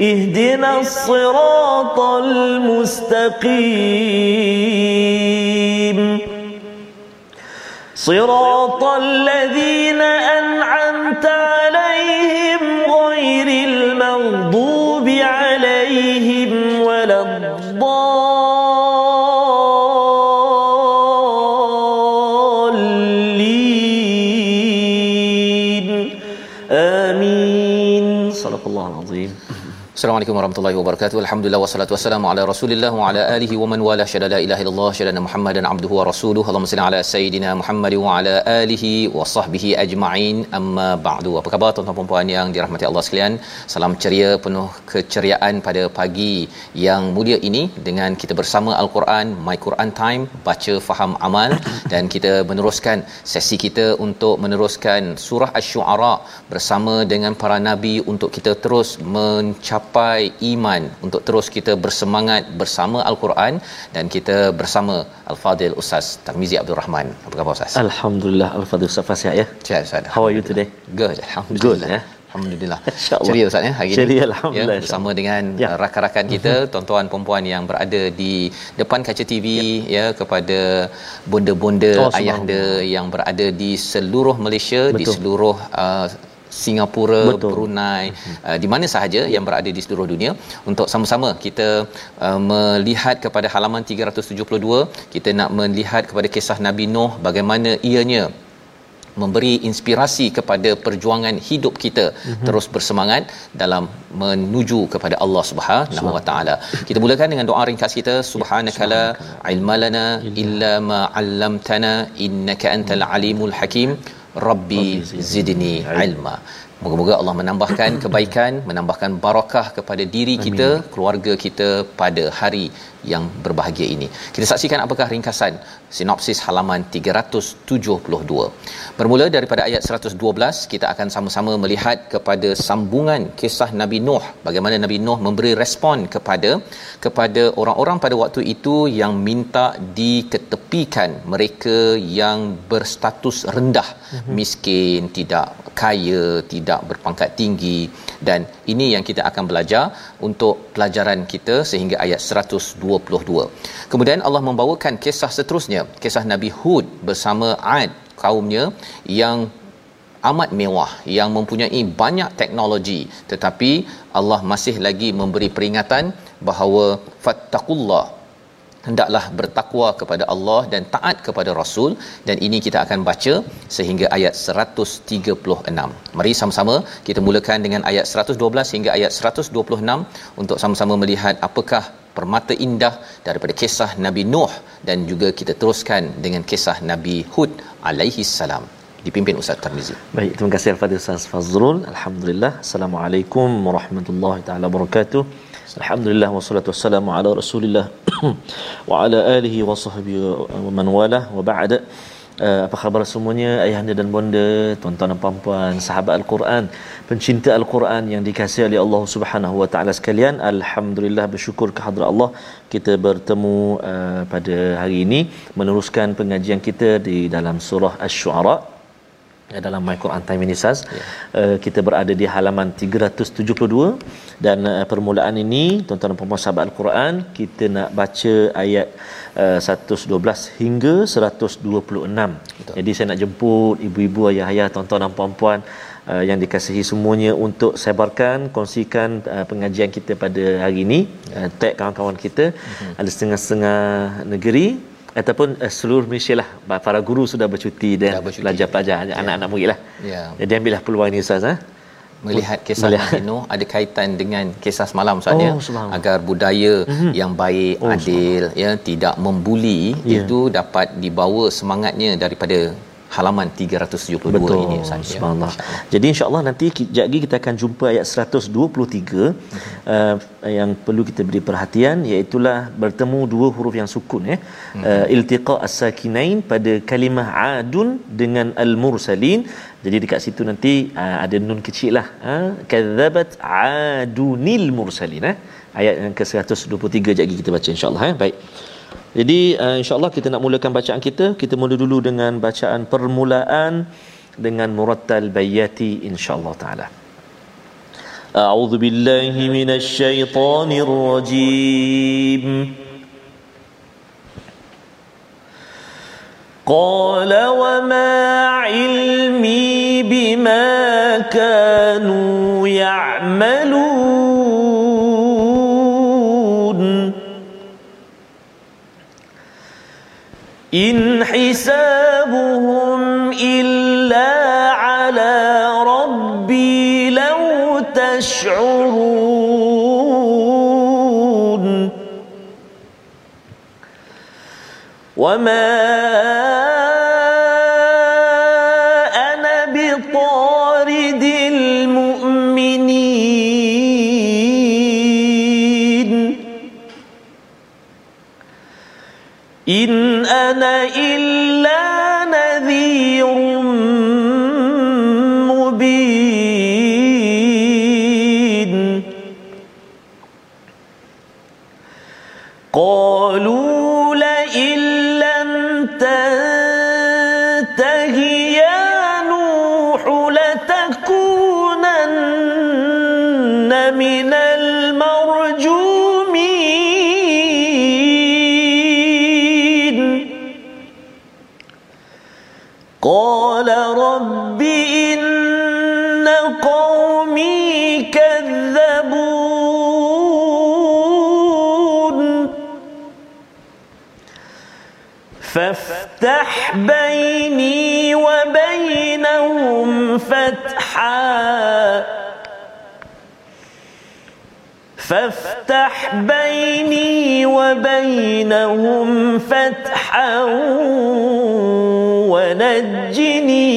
اهدنا الصراط المستقيم صراط الذين أنعمت Assalamualaikum warahmatullahi wabarakatuh. Alhamdulillah wassalatu wassalamu ala Rasulillah wa ala alihi wa man wala syada la ilaha illallah syada Muhammadan abduhu wa rasuluhu. Allahumma salli ala sayidina Muhammad wa ala alihi wa sahbihi ajma'in. Amma ba'du. Apa khabar tuan-tuan dan puan yang dirahmati Allah sekalian? Salam ceria penuh keceriaan pada pagi yang mulia ini dengan kita bersama Al-Quran My Quran Time baca faham amal dan kita meneruskan sesi kita untuk meneruskan surah Asy-Syu'ara bersama dengan para nabi untuk kita terus mencapai mencapai iman untuk terus kita bersemangat bersama al-Quran dan kita bersama Al-Fadil Ustaz Tarmizi Abdul Rahman. Apa khabar Ustaz? Alhamdulillah Al-Fadhil Ustaz Fasih ya. Sihat Ustaz. How are you today? Good. Alhamdulillah. Good, ya. Alhamdulillah. InsyaAllah. Ceria Ustaz ya hari ini. Ceria, Alhamdulillah, Ya, bersama dengan Ya. rakan-rakan kita, tuan-tuan puan-puan yang berada di depan kaca TV ya, kepada bonda-bonda Oh, ayahanda yang berada di seluruh Malaysia, di Betul. seluruh uh, Singapura, Betul. Brunei, uh, di mana sahaja yang berada di seluruh dunia untuk sama-sama kita uh, melihat kepada halaman 372, kita nak melihat kepada kisah Nabi Nuh bagaimana ianya memberi inspirasi kepada perjuangan hidup kita mm-hmm. terus bersemangat dalam menuju kepada Allah Subhanahu wa taala. Kita mulakan dengan doa ringkas kita subhanakala ilmalana illa ma 'allamtana innaka antal alimul hakim rabbi zidni ilma. Moga-moga Allah menambahkan kebaikan, menambahkan barakah kepada diri kita, keluarga kita pada hari yang berbahagia ini. Kita saksikan apakah ringkasan sinopsis halaman 372. Bermula daripada ayat 112, kita akan sama-sama melihat kepada sambungan kisah Nabi Nuh, bagaimana Nabi Nuh memberi respon kepada kepada orang-orang pada waktu itu yang minta diketepikan mereka yang berstatus rendah, miskin, tidak kaya, tidak berpangkat tinggi. Dan ini yang kita akan belajar untuk pelajaran kita sehingga ayat 122. Kemudian Allah membawakan kisah seterusnya, kisah Nabi Hud bersama Ad kaumnya yang amat mewah yang mempunyai banyak teknologi. Tetapi Allah masih lagi memberi peringatan bahawa fattaqullah hendaklah bertakwa kepada Allah dan taat kepada Rasul dan ini kita akan baca sehingga ayat 136. Mari sama-sama kita mulakan dengan ayat 112 hingga ayat 126 untuk sama-sama melihat apakah permata indah daripada kisah Nabi Nuh dan juga kita teruskan dengan kisah Nabi Hud alaihi salam dipimpin Ustaz Tarmizi. Baik, terima kasih Al-Fadhil Ustaz Fazrul. Alhamdulillah. Assalamualaikum warahmatullahi taala wabarakatuh. Alhamdulillah wassalatu wassalamu ala Rasulillah wa ala alihi wa sahbihi wa man wala wa ba'da. Uh, apa khabar semuanya ayahanda dan bonda, tuan-tuan dan puan-puan, sahabat Al-Quran, pencinta Al-Quran yang dikasihi oleh Allah Subhanahu wa taala sekalian. Alhamdulillah bersyukur kehadrat Allah kita bertemu uh, pada hari ini meneruskan pengajian kita di dalam surah Asy-Syu'ara dalam My Quran Time ini Saz ya. uh, kita berada di halaman 372 dan uh, permulaan ini tuan-tuan dan puan-puan sahabat Al-Quran kita nak baca ayat uh, 112 hingga 126 Betul. jadi saya nak jemput ibu-ibu ayah-ayah tuan-tuan dan puan-puan uh, yang dikasihi semuanya untuk sebarkan kongsikan uh, pengajian kita pada hari ini uh, tag kawan-kawan kita uh-huh. ada setengah-setengah negeri ataupun uh, seluruh Malaysia lah para guru sudah bercuti dan bercuti. pelajar-pelajar Ya. anak-anak murid lah Ya. jadi ambillah peluang ini Ustaz ha? melihat kisah Melihat. Nabi Nuh ada kaitan dengan kisah semalam Ustaz ya Oh, agar budaya mm-hmm. yang baik Oh, adil ya tidak membuli Ya. itu dapat dibawa semangatnya daripada halaman 372 Betul. ini Ustaz ya. Subhanallah. Jadi insya-Allah nanti kejap lagi kita akan jumpa ayat 123 uh, yang perlu kita beri perhatian iaitu bertemu dua huruf yang sukun ya. Uh, iltiqa as-sakinain pada kalimah adun dengan al-mursalin. Jadi dekat situ nanti uh, ada nun kecil lah. Uh, kadzabat adunil mursalin eh. Ayat yang ke-123 kejap lagi kita baca insya-Allah eh. Baik. Jadi uh, insya-Allah kita nak mulakan bacaan kita. Kita mula dulu dengan bacaan permulaan dengan murattal bayati insya-Allah taala. A'udzu billahi minasy syaithanir rajim. قال وما علمي بما كانوا يعملون إن حسابهم إلا على ربي لو تشعرون. وما أنا بطارد المؤمنين. إن أنا إلا نذير مبين. قالوا لئن لم يا نوح لتكونن من فافتح بيني وبينهم فتحا. فافتح بيني وبينهم فتحا ونجني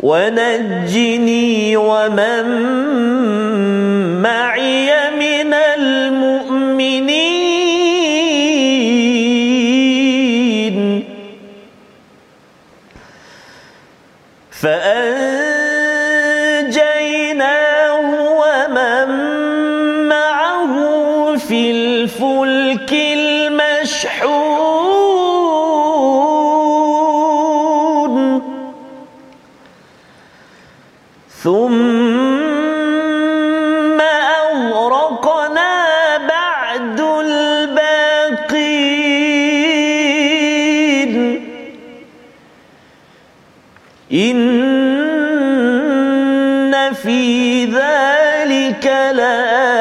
ونجني ومن معي من المؤمنين. فأنجيناه إن في ذلك لآية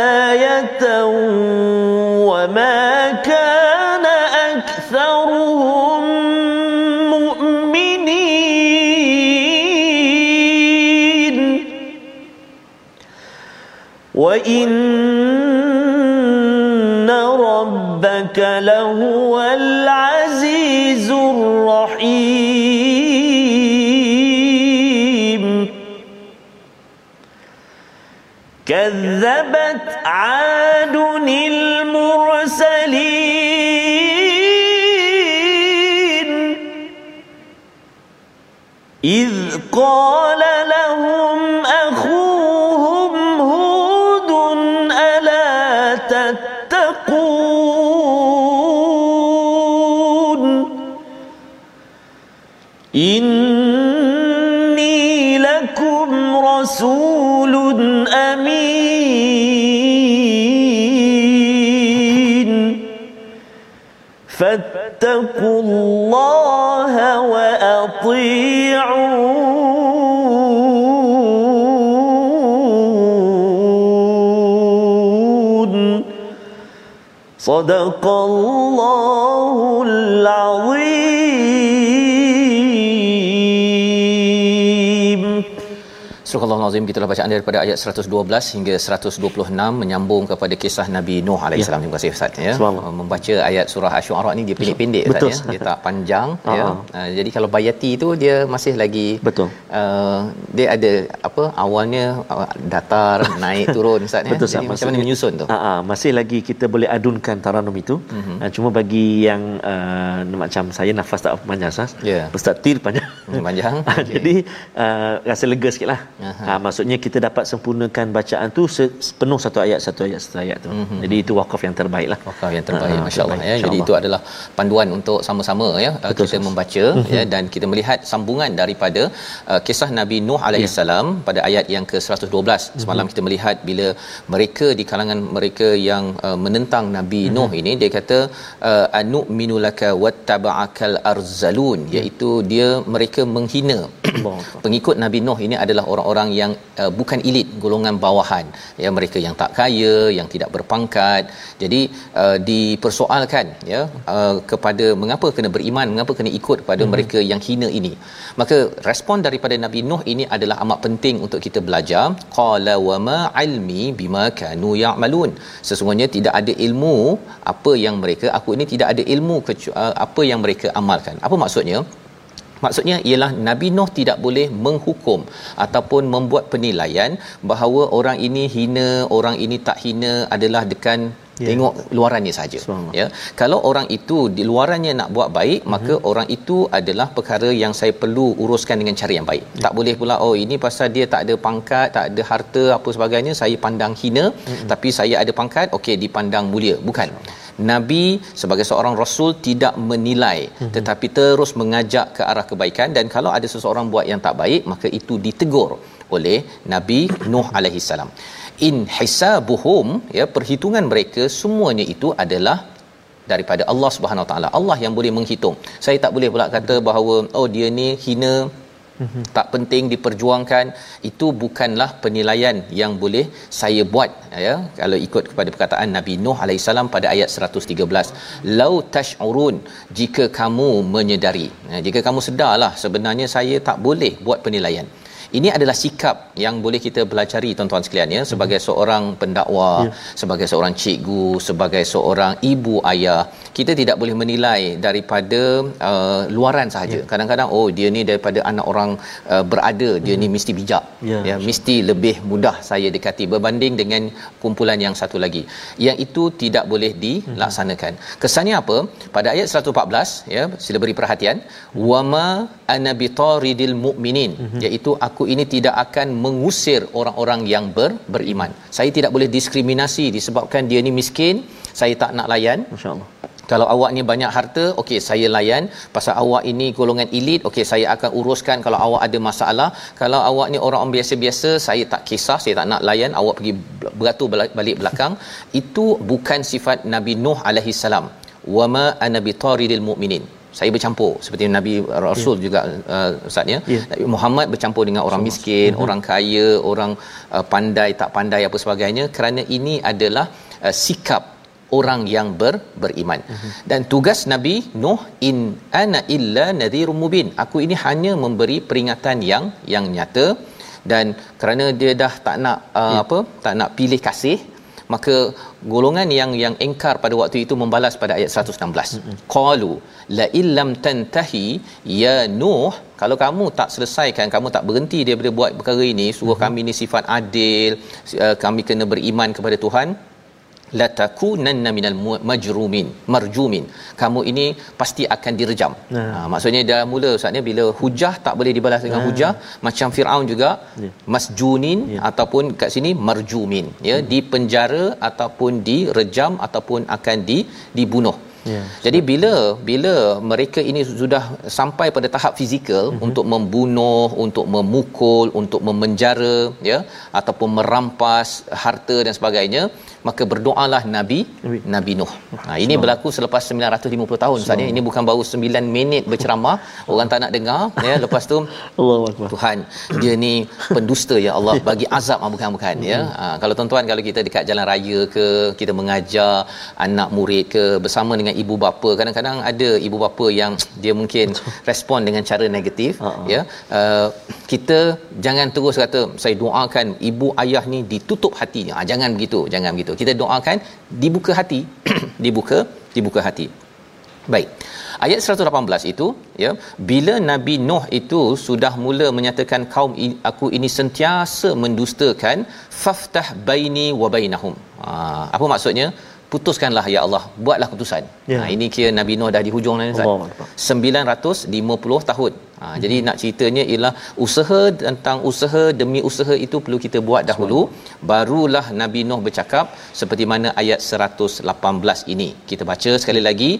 كذبت عاد المرسلين إذ قال فاتقوا الله وأطيعون. صدق الله العظيم. Surah Al-Azim kita bacaan daripada ayat 112 hingga 126 menyambung kepada kisah Nabi Nuh alaihissalam. Ya. Terima kasih Ustaz ya. Membaca ayat surah Asy-Syu'ara ni dia pendek-pendek Ustaz ya. Dia tak panjang uh-huh. ya. Uh, jadi kalau bayati tu dia masih lagi Betul. Uh, dia ada apa awalnya uh, datar naik turun Ustaz ya. Betul, jadi macam mana menyusun tu? Uh, uh, masih lagi kita boleh adunkan taranum itu. Uh-huh. Uh, cuma bagi yang uh, macam saya nafas tak panjang Ustaz. Yeah. Ustaz tir panjang. Hmm, panjang. okay. jadi uh, rasa lega sikitlah. Uh-huh. Ha, maksudnya kita dapat sempurnakan bacaan tu sepenuh satu ayat satu ayat satu ayat tu. Mm-hmm. Jadi itu wakaf yang terbaik lah. Wakaf yang terbaik, uh, masya-Allah ya. Jadi itu adalah panduan untuk sama-sama ya Betul, kita membaca mm-hmm. ya dan kita melihat sambungan daripada uh, kisah Nabi Nuh alaihissalam yeah. pada ayat yang ke-112. Mm-hmm. Semalam kita melihat bila mereka di kalangan mereka yang uh, menentang Nabi mm-hmm. Nuh ini dia kata uh, anu minulaka wattaba'akal arzalun yeah. iaitu dia mereka menghina pengikut Nabi Nuh ini adalah orang-orang yang uh, bukan elit golongan bawahan. Ya mereka yang tak kaya yang tidak berpangkat. Jadi uh, dipersoalkan ya uh, kepada mengapa kena beriman mengapa kena ikut kepada hmm. mereka yang hina ini. Maka respon daripada Nabi Nuh ini adalah amat penting untuk kita belajar. Qala wa ma ilmi bima kanu ya'malun. Sesungguhnya tidak ada ilmu apa yang mereka aku ini tidak ada ilmu uh, apa yang mereka amalkan. Apa maksudnya Maksudnya ialah Nabi Nuh tidak boleh menghukum ataupun membuat penilaian bahawa orang ini hina, orang ini tak hina adalah dekan Yeah. Tengok luarannya saja. Ya. Kalau orang itu di luarannya nak buat baik, mm-hmm. maka orang itu adalah perkara yang saya perlu uruskan dengan cara yang baik. Yeah. Tak boleh pula oh ini pasal dia tak ada pangkat, tak ada harta apa sebagainya, saya pandang hina, mm-hmm. tapi saya ada pangkat, okey dipandang mulia. Bukan. Nabi sebagai seorang rasul tidak menilai mm-hmm. tetapi terus mengajak ke arah kebaikan dan kalau ada seseorang buat yang tak baik, maka itu ditegur oleh Nabi Nuh alaihi salam. In hisabuhum ya perhitungan mereka semuanya itu adalah daripada Allah Subhanahu taala. Allah yang boleh menghitung. Saya tak boleh pula kata bahawa oh dia ni hina mm-hmm. tak penting diperjuangkan itu bukanlah penilaian yang boleh saya buat ya kalau ikut kepada perkataan Nabi Nuh alaihissalam pada ayat 113 lau tash'urun jika kamu menyedari ya, jika kamu sedarlah sebenarnya saya tak boleh buat penilaian ini adalah sikap yang boleh kita pelajari tuan-tuan sekalian ya sebagai hmm. seorang pendakwa yeah. sebagai seorang cikgu sebagai seorang ibu ayah kita tidak boleh menilai daripada uh, luaran sahaja yeah. kadang-kadang oh dia ni daripada anak orang uh, berada dia hmm. ni mesti bijak yeah. ya mesti lebih mudah saya dekati berbanding dengan kumpulan yang satu lagi yang itu tidak boleh dilaksanakan kesannya apa pada ayat 114 ya sila beri perhatian wama ana bitaridil mu'minin hmm. iaitu aku aku ini tidak akan mengusir orang-orang yang ber, beriman. Saya tidak boleh diskriminasi disebabkan dia ni miskin, saya tak nak layan. Masya-Allah. Kalau awak ni banyak harta, okey saya layan. Pasal awak ini golongan elit, okey saya akan uruskan kalau awak ada masalah. Kalau awak ni orang biasa-biasa, saya tak kisah, saya tak nak layan. Awak pergi beratur balik belakang. Itu bukan sifat Nabi Nuh alaihi salam. Wama ana bitaridil mu'minin saya bercampur seperti Nabi Rasul yeah. juga uh, ustaz ya yeah. Nabi Muhammad bercampur dengan orang miskin mm-hmm. orang kaya orang uh, pandai tak pandai apa sebagainya kerana ini adalah uh, sikap orang yang ber, beriman mm-hmm. dan tugas Nabi Nuh in ana illa nadhirum mubin aku ini hanya memberi peringatan yang yang nyata dan kerana dia dah tak nak uh, yeah. apa tak nak pilih kasih maka golongan yang yang engkar pada waktu itu membalas pada ayat 116 qalu la illam tantahi ya nuh kalau kamu tak selesaikan kamu tak berhenti daripada buat perkara ini suruh mm-hmm. kami ni sifat adil uh, kami kena beriman kepada Tuhan la takunanna minal majrumin marjumin kamu ini pasti akan direjam nah. ha, maksudnya dah mula ustaz ni bila hujah tak boleh dibalas dengan nah. hujah macam Firaun juga yeah. masjunin yeah. ataupun kat sini marjumin ya hmm. dipenjara ataupun direjam ataupun akan di dibunuh Yeah. Jadi bila bila mereka ini sudah sampai pada tahap fizikal mm-hmm. untuk membunuh, untuk memukul, untuk memenjara ya ataupun merampas harta dan sebagainya, maka berdoalah nabi Nabi, nabi Nuh. Nah ini berlaku selepas 950 tahun saja. Ini bukan baru 9 minit berceramah, orang tak nak dengar ya. Lepas tu Allahuakbar. Tuhan, dia ni pendusta ya Allah bagi azab ah, bukan bukan ya. Ha, kalau tuan-tuan kalau kita dekat jalan raya ke, kita mengajar anak murid ke bersama dengan dengan ibu bapa kadang-kadang ada ibu bapa yang dia mungkin respon dengan cara negatif Ha-ha. ya uh, kita jangan terus kata saya doakan ibu ayah ni ditutup hatinya ah, jangan begitu jangan begitu kita doakan dibuka hati dibuka dibuka hati Baik. Ayat 118 itu ya bila Nabi Nuh itu sudah mula menyatakan kaum i- aku ini sentiasa mendustakan faftah baini wa bainahum. Ha, apa maksudnya? Putuskanlah ya Allah, buatlah keputusan. Ya. Ha, ini kira Nabi Nuh dah di hujung ni Ustaz. Allahu Akbar. 950 tahun. Ha, hmm. jadi nak ceritanya ialah usaha tentang usaha demi usaha itu perlu kita buat dahulu barulah Nabi Nuh bercakap seperti mana ayat 118 ini. Kita baca sekali lagi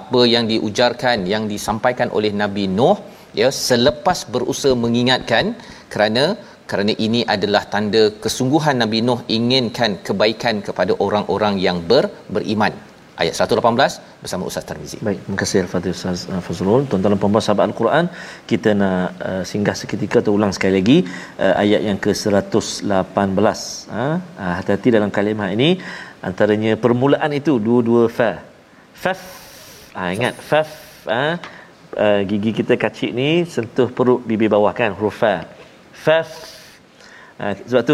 apa yang diujarkan yang disampaikan oleh Nabi Nuh ya selepas berusaha mengingatkan kerana kerana ini adalah tanda kesungguhan Nabi Nuh inginkan kebaikan kepada orang-orang yang ber, beriman. Ayat 118 bersama Ustaz Tarmizi. Baik, terima kasih Al-Fatih Ustaz uh, Fazrul. Tuan-tuan dan puan sahabat Al-Quran, kita nak uh, singgah seketika atau ulang sekali lagi uh, ayat yang ke-118. Ha? Uh, hati-hati dalam kalimah ini antaranya permulaan itu dua-dua fa. Faf. Ah ingat faf ha? uh, gigi kita kacik ni sentuh perut bibir bawah kan huruf fa. Faf. Uh, sebab tu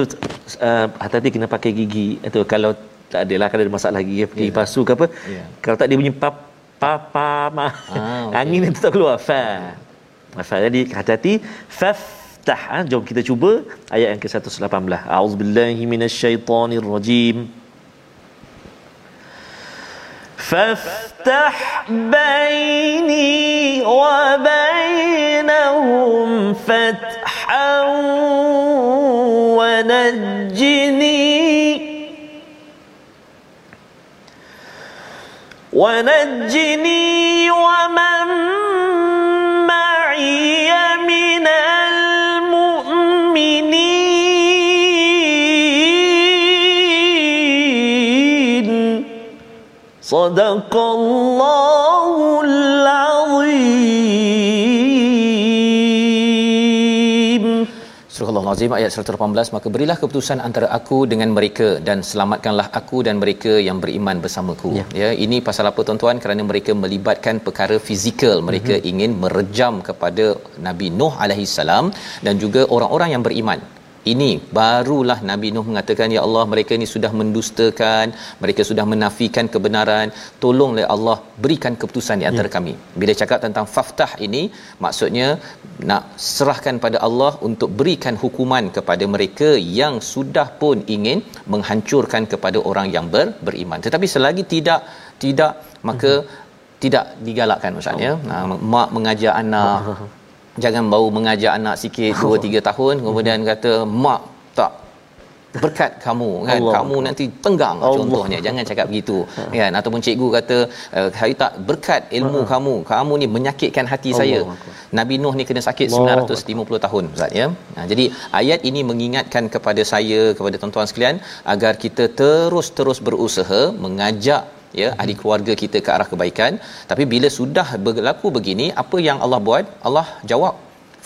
uh, hati-hati kena pakai gigi itu kalau tak adalah kalau ada masalah gigi pergi Ya. yeah. pasu ke apa Ya. kalau tak dia bunyi pap pa pa ma Ah, okey. angin itu tak keluar fa fa jadi hati-hati faftah ha? jom kita cuba ayat yang ke-118 a'udzubillahi minasyaitonirrajim فافتح بيني وبينهم فتحا ونجني ونجني ومن معي من المؤمنين. صدق الله Al-Azim ayat 118 maka berilah keputusan antara aku dengan mereka dan selamatkanlah aku dan mereka yang beriman bersamaku. Ya. Ya, ini pasal apa tuan-tuan? Kerana mereka melibatkan perkara fizikal. Mereka mm-hmm. ingin merejam kepada Nabi Nuh alaihi salam dan juga orang-orang yang beriman. Ini barulah Nabi Nuh mengatakan ya Allah mereka ini sudah mendustakan, mereka sudah menafikan kebenaran. Tolonglah Allah berikan keputusan di antara ya. kami. Bila cakap tentang faftah ini maksudnya nak serahkan pada Allah untuk berikan hukuman kepada mereka yang sudah pun ingin menghancurkan kepada orang yang ber, beriman. Tetapi selagi tidak tidak maka tidak digalakkan ustaz ya. Ha, mak mengajar anak jangan baru mengajar anak sikit 2 3 tahun kemudian kata mak tak. Berkat kamu kan? Allah. kamu nanti tenggang Allah. contohnya. Jangan cakap begitu kan? Ataupun cikgu kata uh, saya tak berkat ilmu kamu. Kamu ni menyakitkan hati Allah saya. Nabi Nuh ni kena sakit Allah 950 tahun ustaz ya? Ha, jadi ayat ini mengingatkan kepada saya kepada tuan-tuan sekalian agar kita terus-terus berusaha mengajak ya ahli keluarga kita ke arah kebaikan. Tapi bila sudah berlaku begini apa yang Allah buat? Allah jawab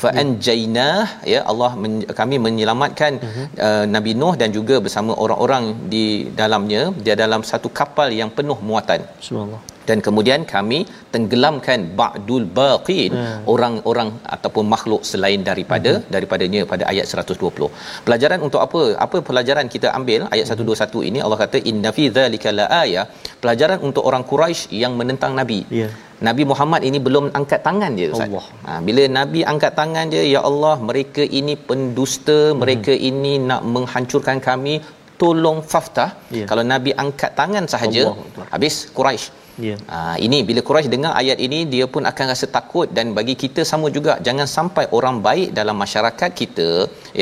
fa anjaynah ya Allah men, kami menyelamatkan uh-huh. uh, Nabi Nuh dan juga bersama orang-orang di dalamnya. Dia dalam satu kapal yang penuh muatan. Subhanallah dan kemudian kami tenggelamkan ba'dul baqin hmm. orang-orang ataupun makhluk selain daripada hmm. daripadanya pada ayat 120. Pelajaran untuk apa? Apa pelajaran kita ambil ayat 121 ini Allah kata inna fi dzalika laayah. Pelajaran untuk orang Quraisy yang menentang nabi. Ya. Nabi Muhammad ini belum angkat tangan dia Ustaz. Allah. Ha, bila Nabi angkat tangan dia, ya Allah, mereka ini pendusta, mereka ini nak menghancurkan kami, tolong faftah. Ya. Kalau Nabi angkat tangan sahaja, Allah habis Quraisy. Ya. Ha, ini bila Quraisy dengar ayat ini dia pun akan rasa takut dan bagi kita sama juga jangan sampai orang baik dalam masyarakat kita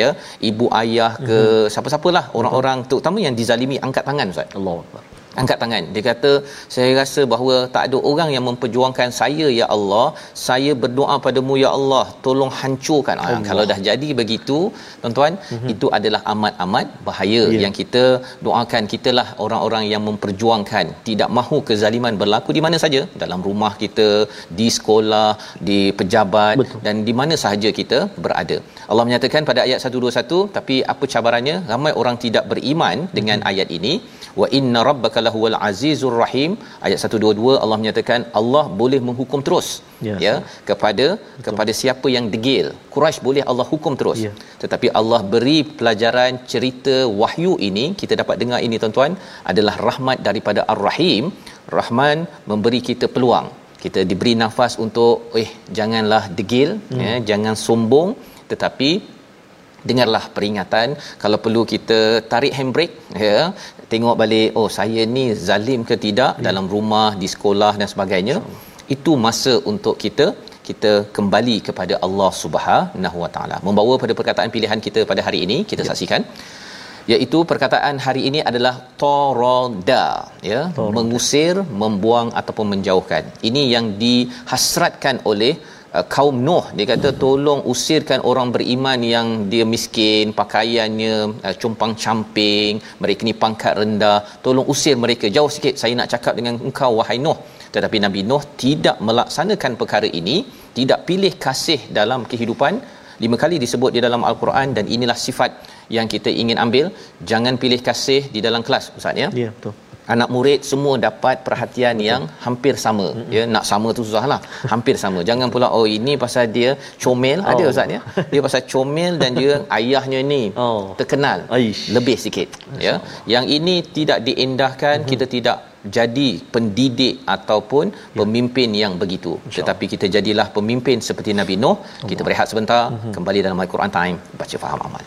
ya ibu ayah ke mm-hmm. siapa-siapalah orang-orang terutama yang dizalimi angkat tangan ustaz Allah Akbar. Angkat tangan. Dia kata saya rasa bahawa tak ada orang yang memperjuangkan saya ya Allah. Saya berdoa padamu ya Allah. Tolong hancurkan. Ha, kalau dah jadi begitu tuan-tuan mm-hmm. itu adalah amat-amat bahaya. Ya. yeah. yang kita doakan kitalah orang-orang yang memperjuangkan. Tidak mahu kezaliman berlaku di mana saja. Dalam rumah kita di sekolah di pejabat Betul. dan di mana sahaja kita berada. Allah menyatakan pada ayat 121 tapi apa cabarannya? Ramai orang tidak beriman dengan ayat ini. Wa inna rabbaka lahuwal azizur rahim ayat 122 Allah menyatakan Allah boleh menghukum terus Ya. ya kepada Betul. kepada siapa yang degil Quraisy boleh Allah hukum terus Ya. tetapi Allah beri pelajaran cerita wahyu ini kita dapat dengar ini tuan-tuan adalah rahmat daripada Ar-Rahim Rahman memberi kita peluang kita diberi nafas untuk eh janganlah degil hmm. ya jangan sombong tetapi dengarlah peringatan kalau perlu kita tarik handbrake ya tengok balik oh saya ni zalim ke tidak hmm. dalam rumah di sekolah dan sebagainya itu masa untuk kita kita kembali kepada Allah Subhanahu Wa Taala membawa pada perkataan pilihan kita pada hari ini kita ya. saksikan iaitu perkataan hari ini adalah toroda ya Toroda. mengusir membuang ataupun menjauhkan ini yang dihasratkan oleh uh, kaum Nuh. Dia kata tolong usirkan orang beriman yang dia miskin pakaiannya uh, compang camping mereka ni pangkat rendah. Tolong usir mereka. Jauh sikit saya nak cakap dengan engkau wahai Nuh. Tetapi Nabi Nuh tidak melaksanakan perkara ini tidak pilih kasih dalam kehidupan. Lima kali disebut di dalam al-Quran dan inilah sifat yang kita ingin ambil. Jangan pilih kasih di dalam kelas ustaz ya? Ya, betul. Anak murid semua dapat perhatian Betul. yang hampir sama mm-hmm. ya nak sama tu susahlah hampir sama jangan pula oh ini pasal dia comel oh. ada ustaz ya dia pasal comel dan dia ayahnya ni Oh. terkenal Aish. lebih sikit ya yang ini tidak diendahkan mm-hmm. kita tidak jadi pendidik ataupun ya. pemimpin yang begitu tetapi kita jadilah pemimpin seperti Nabi Nuh kita berehat sebentar mm-hmm. kembali dalam al-Quran time baca faham amal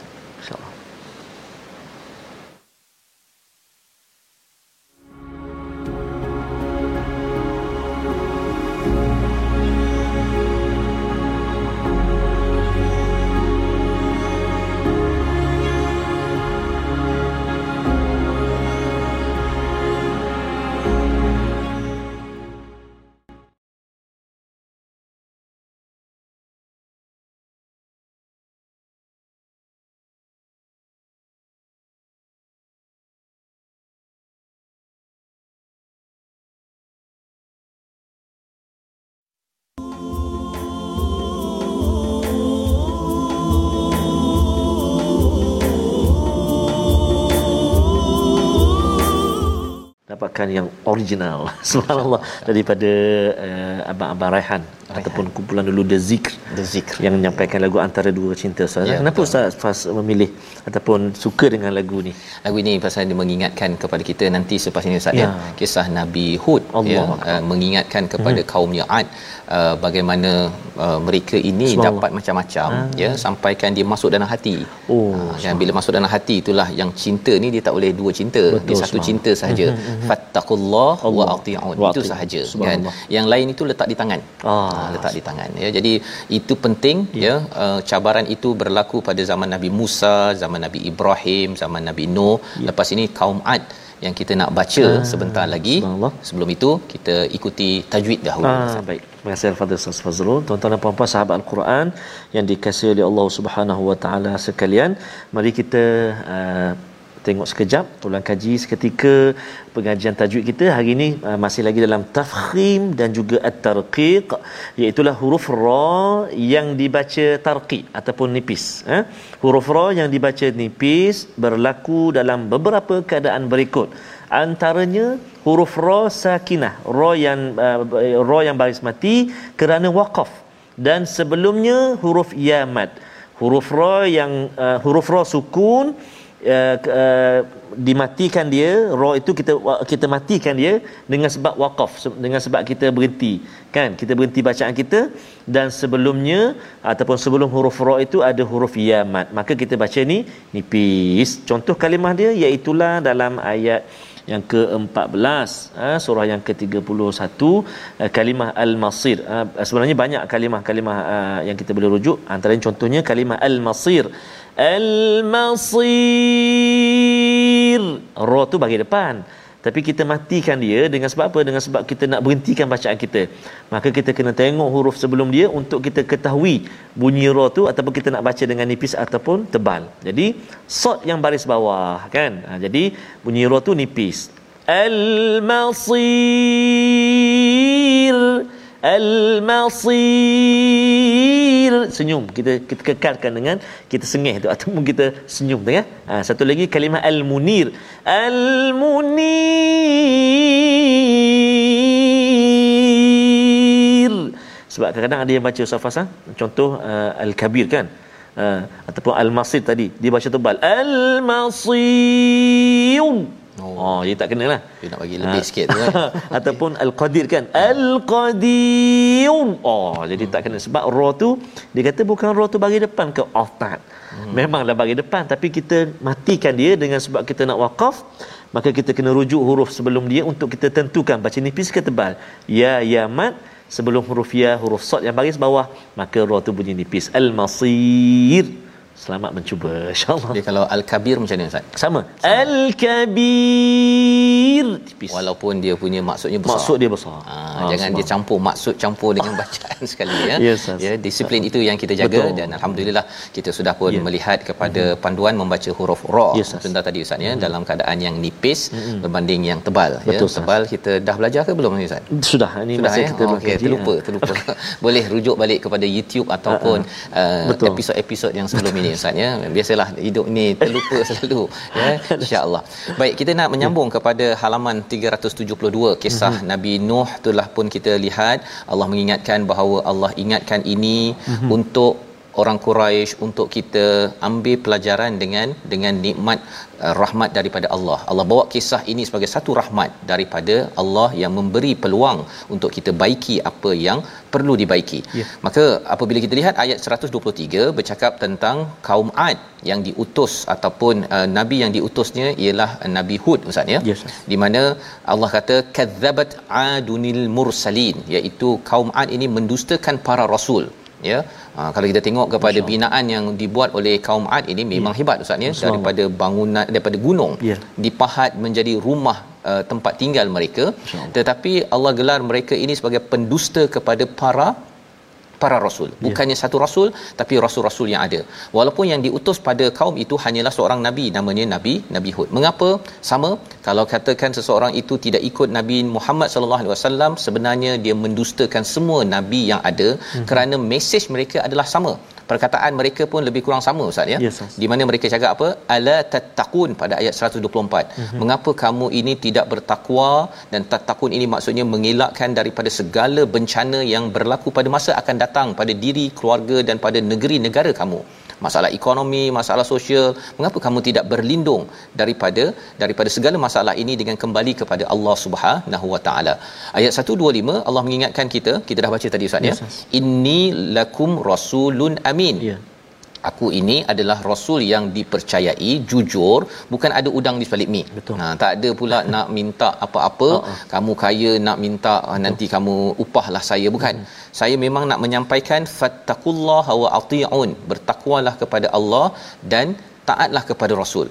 dapatkan yang original subhanallah daripada uh, abang-abang Raihan ataupun kumpulan dulu The Zikr The Zikr. yang menyampaikan lagu antara dua cinta Ustaz. Ya, Kenapa betul. Ustaz Fas memilih ataupun suka dengan lagu ni? Lagu ini pasal dia mengingatkan kepada kita nanti selepas ini Ustaz ya. Ya. Kisah Nabi Hud Allah ya uh, mengingatkan kepada hmm. kaumnya Ad uh, bagaimana uh, mereka ini dapat macam-macam ya sampaikan dia masuk dalam hati. Oh, Ah, dan bila masuk dalam hati itulah yang cinta ni dia tak boleh dua cinta. Betul, dia satu subhanallah. cinta sahaja. Fattaqullah wa Allah. ati'un. Wa Itu ati'un. sahaja kan. Yang lain itu letak di tangan. Ah, Ah, letak di tangan ya. Jadi itu penting ya, uh, cabaran itu berlaku pada zaman Nabi Musa, zaman Nabi Ibrahim, zaman Nabi Nuh. Lepas ini kaum Ad yang kita nak baca sebentar lagi. Sebelum itu kita ikuti tajwid dahulu. Ah, baik. Terima kasih Al-Fadhil Ustaz Fazrul. Tuan-tuan dan puan-puan sahabat Al-Quran yang dikasihi oleh Allah Subhanahu Wa Taala sekalian, mari kita uh, tengok sekejap ulang kaji seketika pengajian tajwid kita. Hari ini uh, masih lagi dalam tafkhim dan juga at-tarqiq iaitu huruf ra yang dibaca tarqiq ataupun nipis eh? huruf ra yang dibaca nipis berlaku dalam beberapa keadaan berikut. Antaranya huruf ra sakinah ra yang uh, ra yang baris mati kerana waqaf. Dan sebelumnya huruf ya mad huruf ra yang uh, huruf ra sukun uh, uh, dimatikan dia ra itu kita kita matikan dia dengan sebab waqaf se- dengan sebab kita berhenti. Kan? Kita berhenti bacaan kita dan sebelumnya ataupun sebelum huruf ra itu ada huruf ya mad maka kita baca ni nipis. Contoh kalimah dia iaitu dalam ayat yang ke-14 ha, surah yang ke-31 uh, kalimah al-masir. Uh, sebenarnya banyak kalimah-kalimah yang kita boleh rujuk. Antaranya contohnya kalimah al-masir al-masir. Ra tu bagi depan. Tapi kita matikan dia dengan sebab apa? Dengan sebab kita nak berhentikan bacaan kita. Maka kita kena tengok huruf sebelum dia untuk kita ketahui bunyi ra tu ataupun kita nak baca dengan nipis ataupun tebal. Jadi sod yang baris bawah kan? Ha, jadi bunyi ra tu nipis. Al masir al-masir. Senyum. Kita kita kekalkan dengan kita sengih tu ataupun kita senyum tu ya. Ha, satu lagi kalimah al-munir. Al-munir. Sebab kadang-kadang ada yang baca Safas ha? contoh uh, al-kabir kan? Uh, ataupun al-masir tadi dia baca tebal. Al-masir Oh, oh dia tak kena lah. Dia nak bagi lebih ha. sikit tu kan. Ataupun Al-Qadir kan. Al-Qadir. Oh, jadi tak kena. Sebab ra tu, dia kata bukan ra tu bagi depan ke off tak. Hmm. Memanglah bagi depan. Tapi kita matikan dia dengan sebab kita nak wakaf. Maka kita kena rujuk huruf sebelum dia untuk kita tentukan baca nipis ke tebal. Ya, ya, mat. Sebelum huruf ya, huruf sod yang baris bawah. Maka ra tu bunyi nipis. Al-Masir. Selamat mencuba insya-Allah. Dia kalau al-kabir macam mana Ustaz? Sama. Sama. Al-kabir tipis. Walaupun dia punya maksudnya besar. Maksud dia besar. Ha, ha, jangan dia campur maksud campur dengan bacaan sekali ya. Yes, ya, disiplin itu yang kita jaga Betul. dan alhamdulillah kita sudah pun yeah. melihat kepada mm-hmm. panduan membaca huruf ra Yes, sebentar tadi Ustaz ya mm-hmm. dalam keadaan yang nipis Mm-mm. berbanding yang tebal Betul, ya. Tebal kita dah belajar ke belum ni Ustaz? Sudah ini Sudah masih ya? kita Oh, kaji, terlupa, ha. terlupa. Boleh rujuk balik kepada YouTube ataupun uh, Betul. episod-episod yang sebelum ini Ustaz ya. Biasalah hidup ni terlupa selalu ya. Insya-Allah. Baik, kita nak menyambung kepada halaman 372 kisah Mhm. Nabi Nuh itulah pun kita lihat Allah mengingatkan bahawa Allah ingatkan ini Mhm. untuk orang Quraisy untuk kita ambil pelajaran dengan dengan nikmat uh, rahmat daripada Allah. Allah bawa kisah ini sebagai satu rahmat daripada Allah yang memberi peluang untuk kita baiki apa yang perlu dibaiki. Ya. Maka apabila kita lihat ayat 123 bercakap tentang kaum Ad yang diutus ataupun uh, nabi yang diutusnya ialah uh, Nabi Hud Ustaz ya. Yes, sir. Di mana Allah kata kadzabat adunil mursalin iaitu kaum Ad ini mendustakan para rasul ya. Ha, kalau kita tengok kepada binaan yang dibuat oleh kaum Ad ini memang Ya. hebat ustaz ya. Daripada bangunan daripada gunung Ya. dipahat menjadi rumah uh, tempat tinggal mereka. Tetapi Allah gelar mereka ini sebagai pendusta kepada para para rasul Ya. bukannya satu rasul tapi rasul-rasul yang ada walaupun yang diutus pada kaum itu hanyalah seorang nabi namanya nabi nabi Hud mengapa sama kalau katakan seseorang itu tidak ikut nabi Muhammad sallallahu alaihi wasallam sebenarnya dia mendustakan semua nabi yang ada Mhm. mm-hmm. kerana mesej mereka adalah sama perkataan mereka pun lebih kurang sama ustaz ya Yes, di mana mereka cakap apa ala tattaqun pada ayat 124 Mhm. mm-hmm. mengapa kamu ini tidak bertakwa dan tattaqun ini maksudnya mengelakkan daripada segala bencana yang berlaku pada masa akan datang pada diri keluarga dan pada negeri negara kamu masalah ekonomi masalah sosial mengapa kamu tidak berlindung daripada daripada segala masalah ini dengan kembali kepada Allah Subhanahu wa taala ayat 125 Allah mengingatkan kita kita dah baca tadi ustaz ya Yes, Ustaz. inni lakum rasulun amin Ya. Aku ini adalah rasul yang dipercayai jujur bukan ada udang di sebalik mi. Betul. ha tak ada pula nak minta apa-apa. Ha-ha. kamu kaya nak minta ah, nanti kamu upahlah saya. Bukan. Hmm. saya memang nak menyampaikan fattaqullaha wa atiun. Bertakwalah kepada Allah dan taatlah kepada rasul.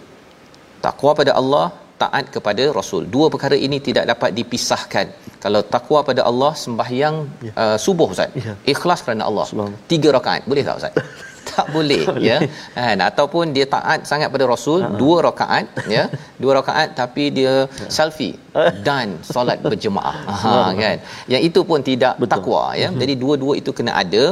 Takwa pada Allah taat kepada rasul. Dua perkara ini tidak dapat dipisahkan. Kalau takwa pada Allah sembahyang Ya. uh, subuh ustaz. Ya. ikhlas kerana Allah. Tiga rakaat. Boleh tak ustaz tak boleh ya. kan ataupun dia taat sangat pada rasul Ha, dua rakaat ya. Dua rakaat tapi dia selfie dan solat berjemaah. Ha kan. Yang itu pun tidak Betul. takwa ya. Jadi dua-dua itu kena ada.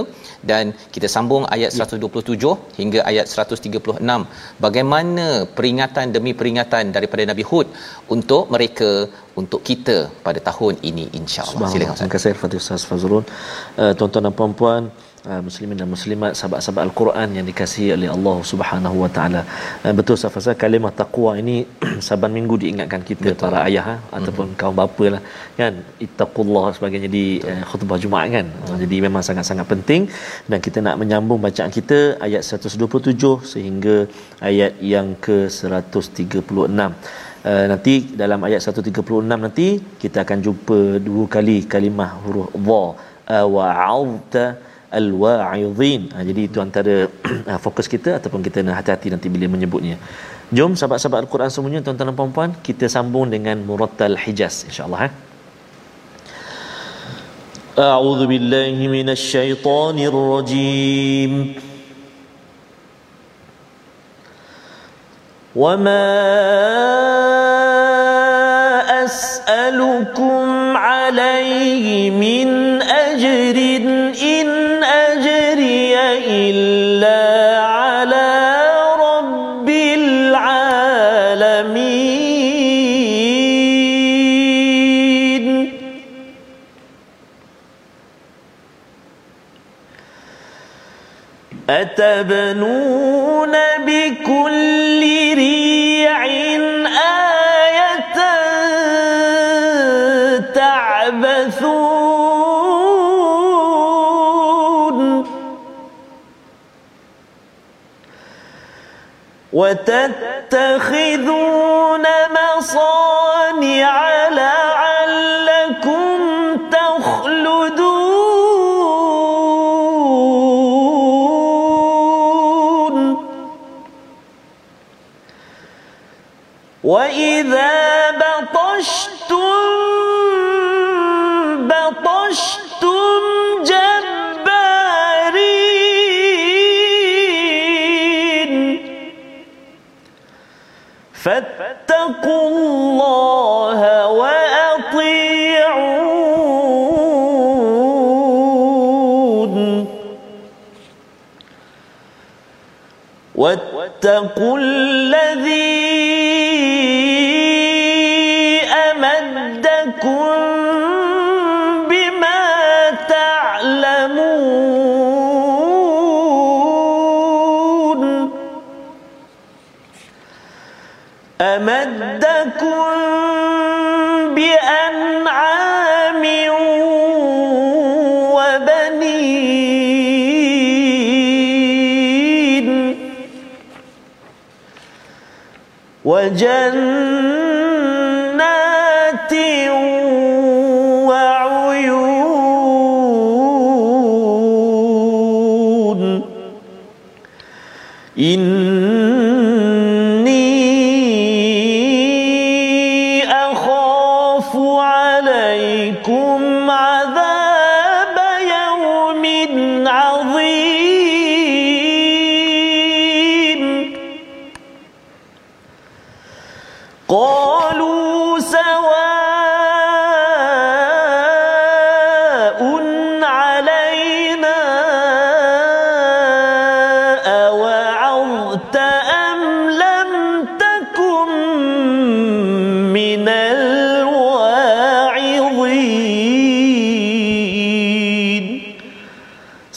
Dan kita sambung ayat 127 hingga ayat 136 bagaimana peringatan demi peringatan daripada Nabi Hud untuk mereka untuk kita pada tahun ini insyaallah silakan. Ustaz. Terima kasih Al-Fatih Ustaz Fazrul. Uh, tuan-tuan dan puan-puan, uh, muslimin dan muslimat, sahabat-sahabat Al-Quran yang dikasihi oleh Allah Subhanahu wa taala. Uh, betul Fazrul, kalimah taqwa ini saban minggu diingatkan kita betul. para ayah ha, ataupun Mhm. kaum bapa lah kan. Ittaqullah sebagainya di uh, khutbah Jumaat kan. Uh, jadi memang sangat-sangat penting dan kita nak menyambung bacaan kita ayat 127 sehingga ayat yang ke 136. Uh, nanti dalam ayat 136 nanti kita akan jumpa dua kali kalimah huruf dha wa'adta al-wa'idhin. Ha, jadi itu antara uh, fokus kita ataupun kita nak hati-hati nanti bila menyebutnya. Jom sahabat-sahabat Al-Quran semuanya tuan-tuan dan puan-puan kita sambung dengan Murattal Hijaz insya-Allah eh. أعوذ بالله من الشيطان الرجيم وما أسألكم عليه من أجر وتتخذون مصانع واتقوا الذي وجنات وعيون إني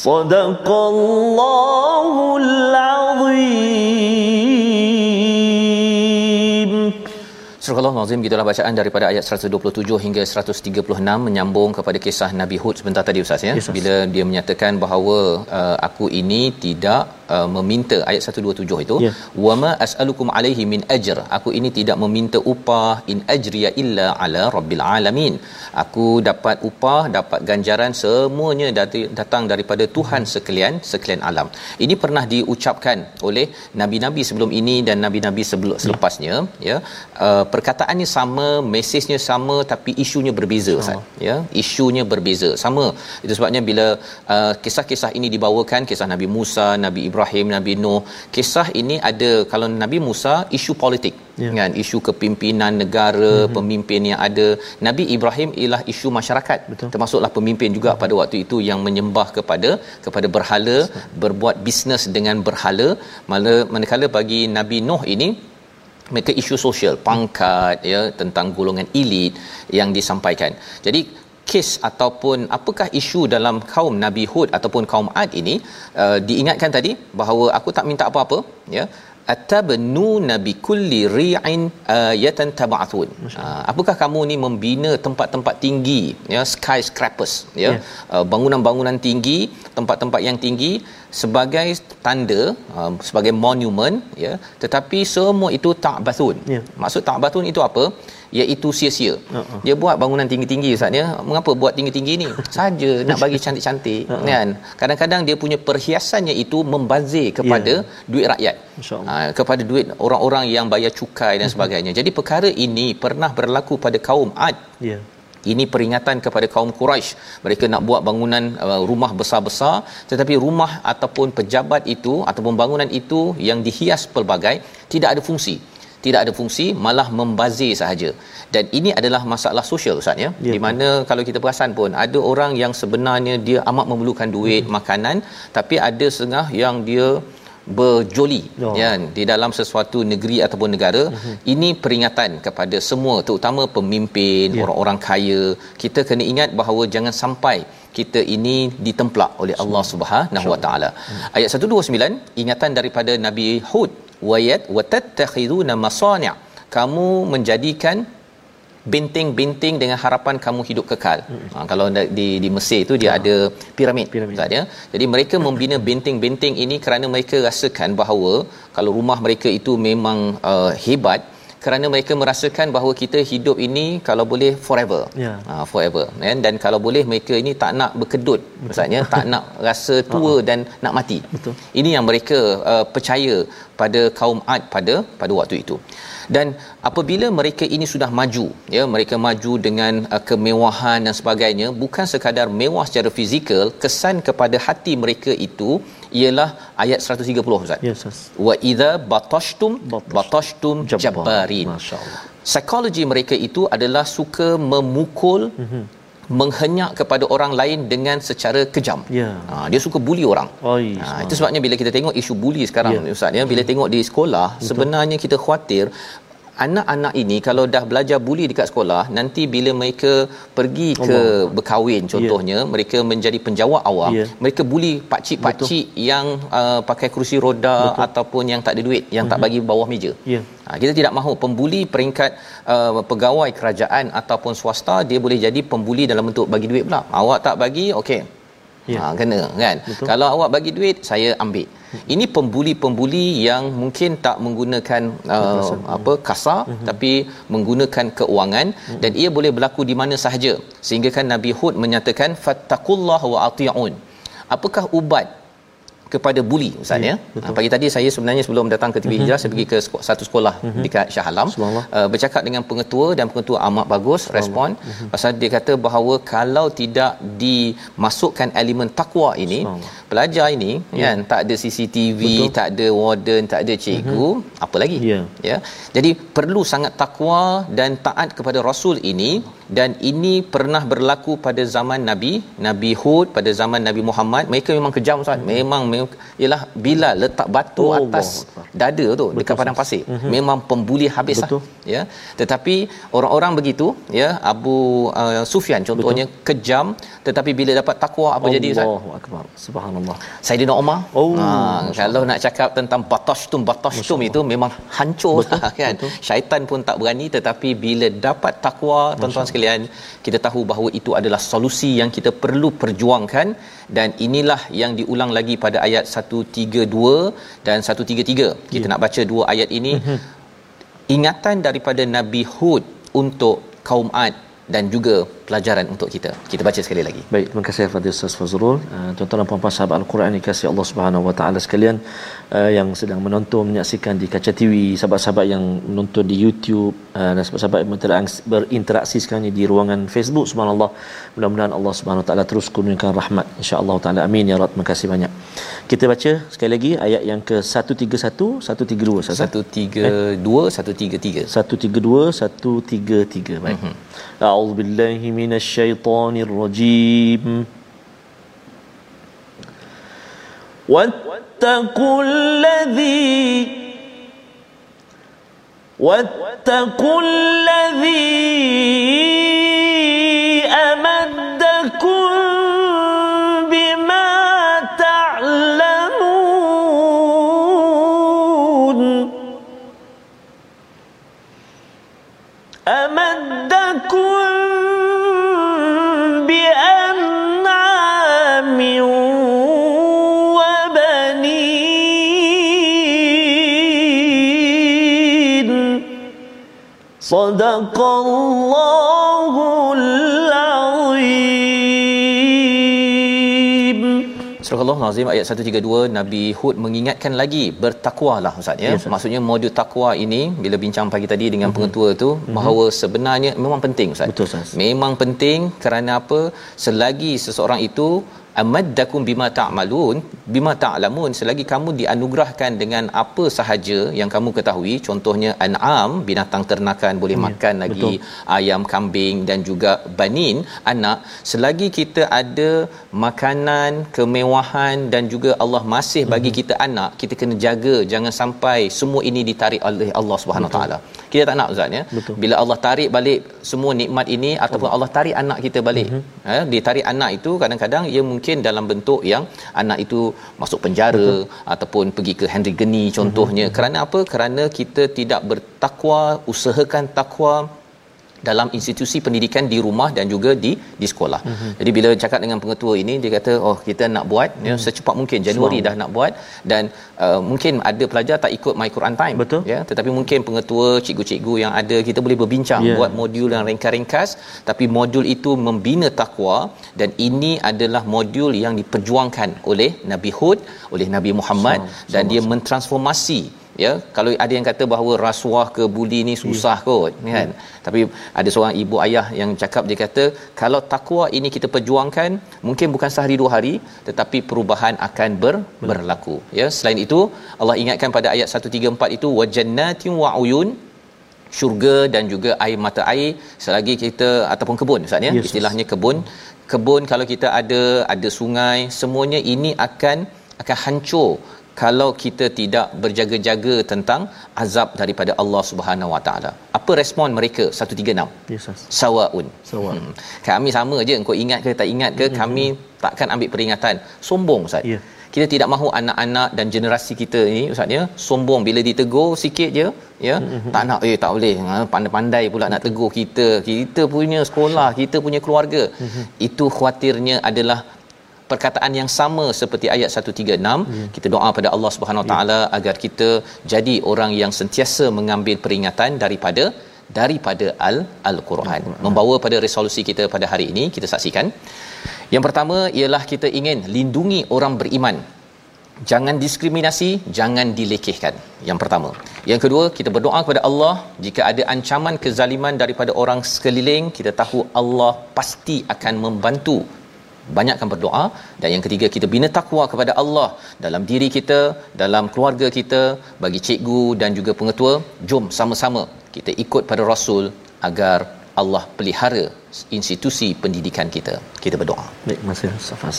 صدق الله Surah Al-Azim gitulah bacaan daripada ayat 127 hingga 136 menyambung kepada kisah Nabi Hud. Sebentar tadi Ustaz ya? Yes, bila dia menyatakan bahawa uh, aku ini tidak uh, meminta ayat 127 itu Ya. wama as'alukum alaihi min ajr. Aku ini tidak meminta upah in ajriya illa ala rabbil alamin. Aku dapat upah dapat ganjaran semuanya datang daripada Tuhan sekalian sekalian alam. Ini pernah diucapkan oleh nabi-nabi sebelum ini dan nabi-nabi sebelum selepasnya ya. Uh, perkataannya sama mesejnya sama tapi isunya berbeza Ustaz. Ya isunya berbeza. Sama. Itu sebabnya bila uh, kisah-kisah ini dibawakan kisah Nabi Musa Nabi Ibrahim Nabi Nuh kisah ini ada kalau Nabi Musa isu politik. Ya. kan isu kepimpinan negara mm-hmm. pemimpin yang ada. Nabi Ibrahim ialah isu masyarakat. Betul. termasuklah pemimpin juga pada waktu itu yang menyembah kepada kepada berhala berbuat bisnes dengan berhala. Mana manakala bagi Nabi Nuh ini mereka isu sosial pangkat ya tentang golongan elit yang disampaikan. Jadi kes ataupun apakah isu dalam kaum Nabi Hud ataupun kaum Ad ini uh, diingatkan tadi bahawa aku tak minta apa-apa ya atabnu nabi kulli ri'in ayatan tab'athun. Uh, apakah kamu ni membina tempat-tempat tinggi ya skyscrapers ya? Ya. uh, bangunan-bangunan tinggi tempat-tempat yang tinggi sebagai tanda uh, sebagai monumen ya. Tetapi semua itu ta'bathun. Ya. maksud ta'bathun itu apa iaitu sia-sia Uh-uh. dia buat bangunan tinggi-tinggi ustaz ya mengapa buat tinggi-tinggi ni saja nak bagi cantik-cantik Uh-uh. kan kadang-kadang dia punya perhiasannya itu membazir kepada duit rakyat ha, kepada duit orang-orang yang bayar cukai dan sebagainya jadi perkara ini pernah berlaku pada kaum Ad Ya. ini peringatan kepada kaum Quraisy. Mereka nak buat bangunan uh, rumah besar-besar tetapi rumah ataupun pejabat itu ataupun bangunan itu yang dihias pelbagai tidak ada fungsi. Tidak ada fungsi malah membazir sahaja. Dan ini adalah masalah sosial Ustaz ya. Ya. Di mana kalau kita perasan pun ada orang yang sebenarnya dia amat memerlukan duit, hmm. makanan tapi ada setengah yang dia berjoli Oh. ya di dalam sesuatu negeri ataupun negara uh-huh. ini peringatan kepada semua terutama pemimpin Ya. orang-orang kaya kita kena ingat bahawa jangan sampai kita ini ditemplak oleh Allah Subhanahu Wa Taala. Ayat 129 ingatan daripada Nabi Hud wayat watattakhiduna masani' kamu menjadikan benteng-benteng dengan harapan kamu hidup kekal. Hmm. Ha, kalau di di Mesir itu dia ya. ada piramid, piramid. Ustaz ya. Jadi mereka membina benteng-benteng ini kerana mereka rasakan bahawa kalau rumah mereka itu memang uh, hebat kerana mereka merasakan bahawa kita hidup ini kalau boleh forever. Ya. Ha, forever. Kan? Dan kalau boleh mereka ini tak nak berkedut. Maksudnya tak nak rasa tua dan nak mati. Betul. Ini yang mereka uh, percaya pada kaum Ad pada pada waktu itu dan apabila mereka ini sudah maju ya mereka maju dengan uh, kemewahan dan sebagainya bukan sekadar mewah secara fizikal kesan kepada hati mereka itu ialah ayat 130 Ustaz. Ya Ustaz. Wa idza batashtum batashtum jabbarin. Masya-Allah. Psikologi mereka itu adalah suka memukul mm-hmm menghenyak kepada orang lain dengan secara kejam. Ya. Ha, dia suka buli orang. Oh, ha, itu sebabnya bila kita tengok isu buli sekarang ya. ustaz ya bila hmm. tengok di sekolah Betul. sebenarnya kita khawatir anak-anak ini kalau dah belajar buli dekat sekolah nanti bila mereka pergi ke Allah. berkahwin contohnya yeah. mereka menjadi penjawat awam yeah. mereka buli pakcik-pakcik yang uh, pakai kerusi roda Betul. ataupun yang tak ada duit yang uh-huh. tak mhm. bagi bawah meja yeah. ha, kita tidak mahu pembuli peringkat uh, pegawai kerajaan ataupun swasta dia boleh jadi pembuli dalam bentuk bagi duit pula awak tak bagi okey yeah. ha, kena kan Betul. kalau awak bagi duit saya ambil ini pembuli-pembuli yang mungkin tak menggunakan uh, apa kasar uh-huh. tapi menggunakan keuangan uh-huh. dan ia boleh berlaku di mana sahaja sehingga kan Nabi Hud menyatakan fattaqullaha wa ati'un apakah ubat kepada buli ustaz ya. ya. Pagi tadi saya sebenarnya sebelum datang ke TV. Hijrah uh-huh. saya pergi ke satu sekolah uh-huh. dekat Shah Alam uh, bercakap dengan pengetua dan pengetua amat bagus respon uh-huh. pasal dia kata bahawa kalau tidak dimasukkan elemen takwa ini pelajar ini yeah. kan tak ada CCTV Betul. tak ada warden tak ada cikgu uh-huh. apa lagi yeah. ya jadi perlu sangat takwa dan taat kepada rasul ini dan ini pernah berlaku pada zaman Nabi Nabi Hud pada zaman Nabi Muhammad mereka memang kejam Ustaz hmm. memang ialah bila letak batu oh, atas Allah. dada tu Betul, dekat padang pasir hmm. memang pembuli habis lah ya tetapi orang-orang begitu ya Abu uh, Sufyan contohnya Betul. kejam tetapi bila dapat takwa apa Allah jadi Ustaz Allahu akbar subhanallah Saidina Umar oh, ha, kalau nak cakap tentang batashtum batashtum itu memang hancur Betul. Lah, kan Betul. syaitan pun tak berani tetapi bila dapat takwa tuan-tuan sekalian kita tahu bahawa itu adalah solusi yang kita perlu perjuangkan dan inilah yang diulang lagi pada ayat 132 dan 133 kita ya. nak baca dua ayat ini mhm. ingatan daripada Nabi Hud untuk kaum Ad dan juga pelajaran untuk kita. Kita baca sekali lagi. Baik, terima kasih kepada Ustaz Fazrul. Uh, tuan-tuan dan puan-puan sahabat Al-Quran dikasihi Allah Subhanahu Wa Taala sekalian uh, yang sedang menonton menyaksikan di kaca TV, sahabat-sahabat yang menonton di YouTube uh, dan sahabat-sahabat yang berinteraksi sekarang di ruangan Facebook subhanallah. Mudah-mudahan Allah Subhanahu Wa Taala terus kurniakan rahmat insya-Allah taala. Amin ya rabbal Terima kasih banyak. Kita baca sekali lagi ayat yang ke 131, 132 Ustaz. 132, 133. 132, 133. Baik. Mhm. A'udzubillahi من الشيطان الرجيم واتقوا الذي واتقوا الذي صدق الله Surah Al-Azim ayat 132 Nabi Hud mengingatkan lagi bertakwalah ustaz ya. Yes, Maksudnya modul takwa ini bila bincang pagi tadi dengan mm-hmm. pengetua tu mm-hmm. bahawa sebenarnya memang penting ustaz. Betul ustaz. Memang penting kerana apa? Selagi seseorang itu amaddakum bima ta'malun bima ta'lamun selagi kamu dianugerahkan dengan apa sahaja yang kamu ketahui contohnya an'am binatang ternakan boleh ya, makan lagi betul. ayam kambing dan juga banin anak selagi kita ada makanan kemewahan dan juga Allah masih bagi hmm. kita anak kita kena jaga jangan sampai semua ini ditarik oleh Allah Subhanahu taala kita tak nak ustaz ya betul. bila Allah tarik balik semua nikmat ini ataupun Allah tarik anak kita balik hmm. eh, ditarik anak itu kadang-kadang ia mungkin dalam bentuk yang anak itu masuk penjara Betul. ataupun pergi ke Henry Geni contohnya mm-hmm. kerana apa kerana kita tidak bertakwa usahakan takwa dalam institusi pendidikan di rumah dan juga di di sekolah. Mm-hmm. Jadi bila cakap dengan pengetua ini dia kata oh kita nak buat mm-hmm. ya secepat mungkin Januari Semang. dah nak buat dan uh, mungkin ada pelajar tak ikut My Quran Time Betul. ya tetapi mungkin pengetua cikgu-cikgu yang ada kita boleh berbincang yeah. buat modul yang ringkas-ringkas tapi modul itu membina takwa dan ini adalah modul yang diperjuangkan oleh Nabi Hud oleh Nabi Muhammad Semang. dan Semang. dia mentransformasi ya kalau ada yang kata bahawa rasuah ke buli ni susah yeah. kot kan? Yeah. tapi ada seorang ibu ayah yang cakap dia kata kalau takwa ini kita perjuangkan mungkin bukan sehari dua hari tetapi perubahan akan ber, berlaku. Ya selain itu Allah ingatkan pada ayat 134 itu wajannatin wa uyun syurga dan juga air mata air selagi kita ataupun kebun ustaz ya? Yes, istilahnya kebun. Kebun kalau kita ada ada sungai semuanya ini akan akan hancur kalau kita tidak berjaga-jaga tentang azab daripada Allah Subhanahu Wa Taala. Apa respon mereka 136? Yes, Sawaun. Sawa. Hmm. Kami sama je engkau ingat ke tak ingat ke mm-hmm. kami takkan ambil peringatan. Sombong ustaz. Yeah. Kita tidak mahu anak-anak dan generasi kita ni ustaz ya sombong bila ditegur sikit je ya mm-hmm. tak nak eh tak boleh ha, pandai-pandai pula nak tegur kita. Kita punya sekolah, kita punya keluarga. Mm-hmm. Itu khawatirnya adalah perkataan yang sama seperti ayat 136 ya. kita doa pada Allah Subhanahu taala agar kita jadi orang yang sentiasa mengambil peringatan daripada daripada al al-Quran ya. membawa pada resolusi kita pada hari ini kita saksikan yang pertama ialah kita ingin lindungi orang beriman jangan diskriminasi jangan dilekehkan yang pertama yang kedua kita berdoa kepada Allah jika ada ancaman kezaliman daripada orang sekeliling kita tahu Allah pasti akan membantu banyakkan berdoa dan yang ketiga kita bina takwa kepada Allah dalam diri kita dalam keluarga kita bagi cikgu dan juga pengetua. Jom sama-sama kita ikut pada rasul agar Allah pelihara institusi pendidikan kita. Kita berdoa. Baik, masih safas.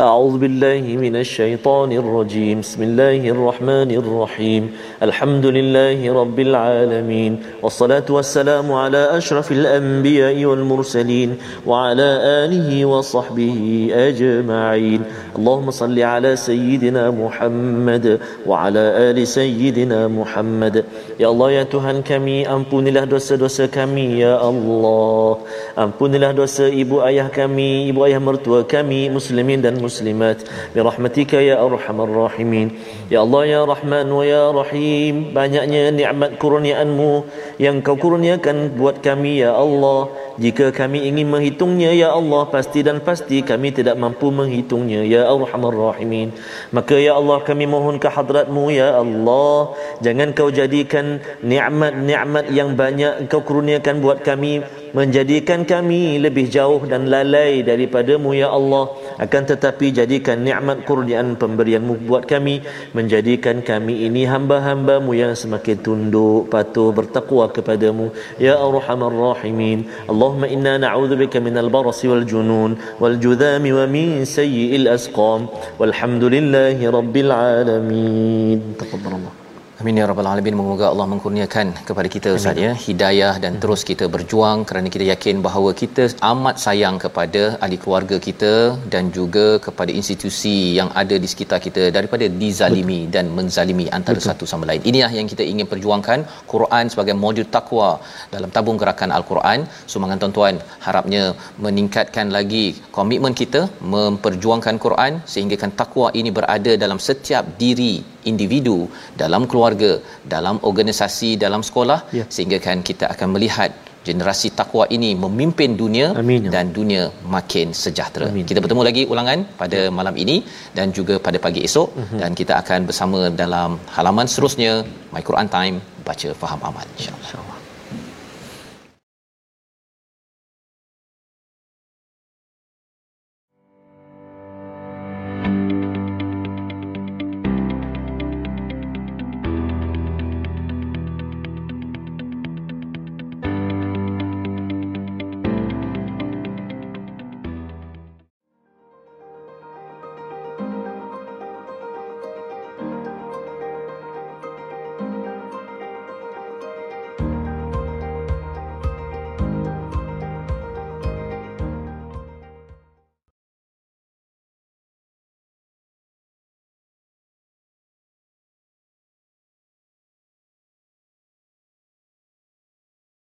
A'udzu billahi minasyaitonir rajim. Bismillahirrahmanirrahim. Alhamdulillahi rabbil alamin. Wassalatu wassalamu ala asyrafil anbiya'i wal mursalin wa ala alihi wa sahbihi ajma'in. Allahumma salli ala sayyidina Muhammad wa ala ali sayyidina Muhammad. Ya Allah ya Tuhan kami, ampunilah dosa-dosa kami ya Allah. Ampunilah dosa ibu ayah kami, ibu ayah mertua kami, muslimin dan muslimat. Birahmatika ya arhamar rahimin. Ya Allah ya Rahman wa ya Rahim. Banyaknya nikmat kurniaanmu yang kau kurniakan buat kami ya Allah. Jika kami ingin menghitungnya ya Allah pasti dan pasti kami tidak mampu menghitungnya ya Arhamar Rahimin. Maka ya Allah kami mohon ke hadratmu ya Allah jangan kau jadikan nikmat-nikmat yang banyak kau kurniakan buat kami menjadikan kami lebih jauh dan lalai daripadamu ya Allah. Akan tetapi jadikan nikmat kurniaan pemberianmu buat kami menjadikan kami ini hamba-hambamu yang semakin tunduk patuh bertakwa kepadamu ya arhamar rahimin. Allahumma inna na'udzu bika minal barasi wal junun wal judhami wa min sayyi'il asqam. Walhamdulillahi rabbil alamin. Taqabbalallah Amin ya rabbal alamin. Moga Allah mengkurniakan kepada kita Ustaz ya hidayah dan hmm. terus kita berjuang kerana kita yakin bahawa kita amat sayang kepada ahli keluarga kita dan juga kepada institusi yang ada di sekitar kita daripada dizalimi Betul. dan menzalimi antara Betul. satu sama lain. Inilah yang kita ingin perjuangkan Quran sebagai modul takwa dalam tabung gerakan Al-Quran. Sumbangan tuan-tuan harapnya meningkatkan lagi komitmen kita memperjuangkan Quran sehingga takwa ini berada dalam setiap diri individu dalam keluarga dalam organisasi dalam sekolah ya. sehingga kan kita akan melihat generasi takwa ini memimpin dunia Amin. Dan dunia makin sejahtera. Amin. Kita bertemu lagi ulangan pada ya. malam ini dan juga pada pagi esok uh-huh. dan kita akan bersama dalam halaman seterusnya My Quran Time baca faham amal insyaallah. Insya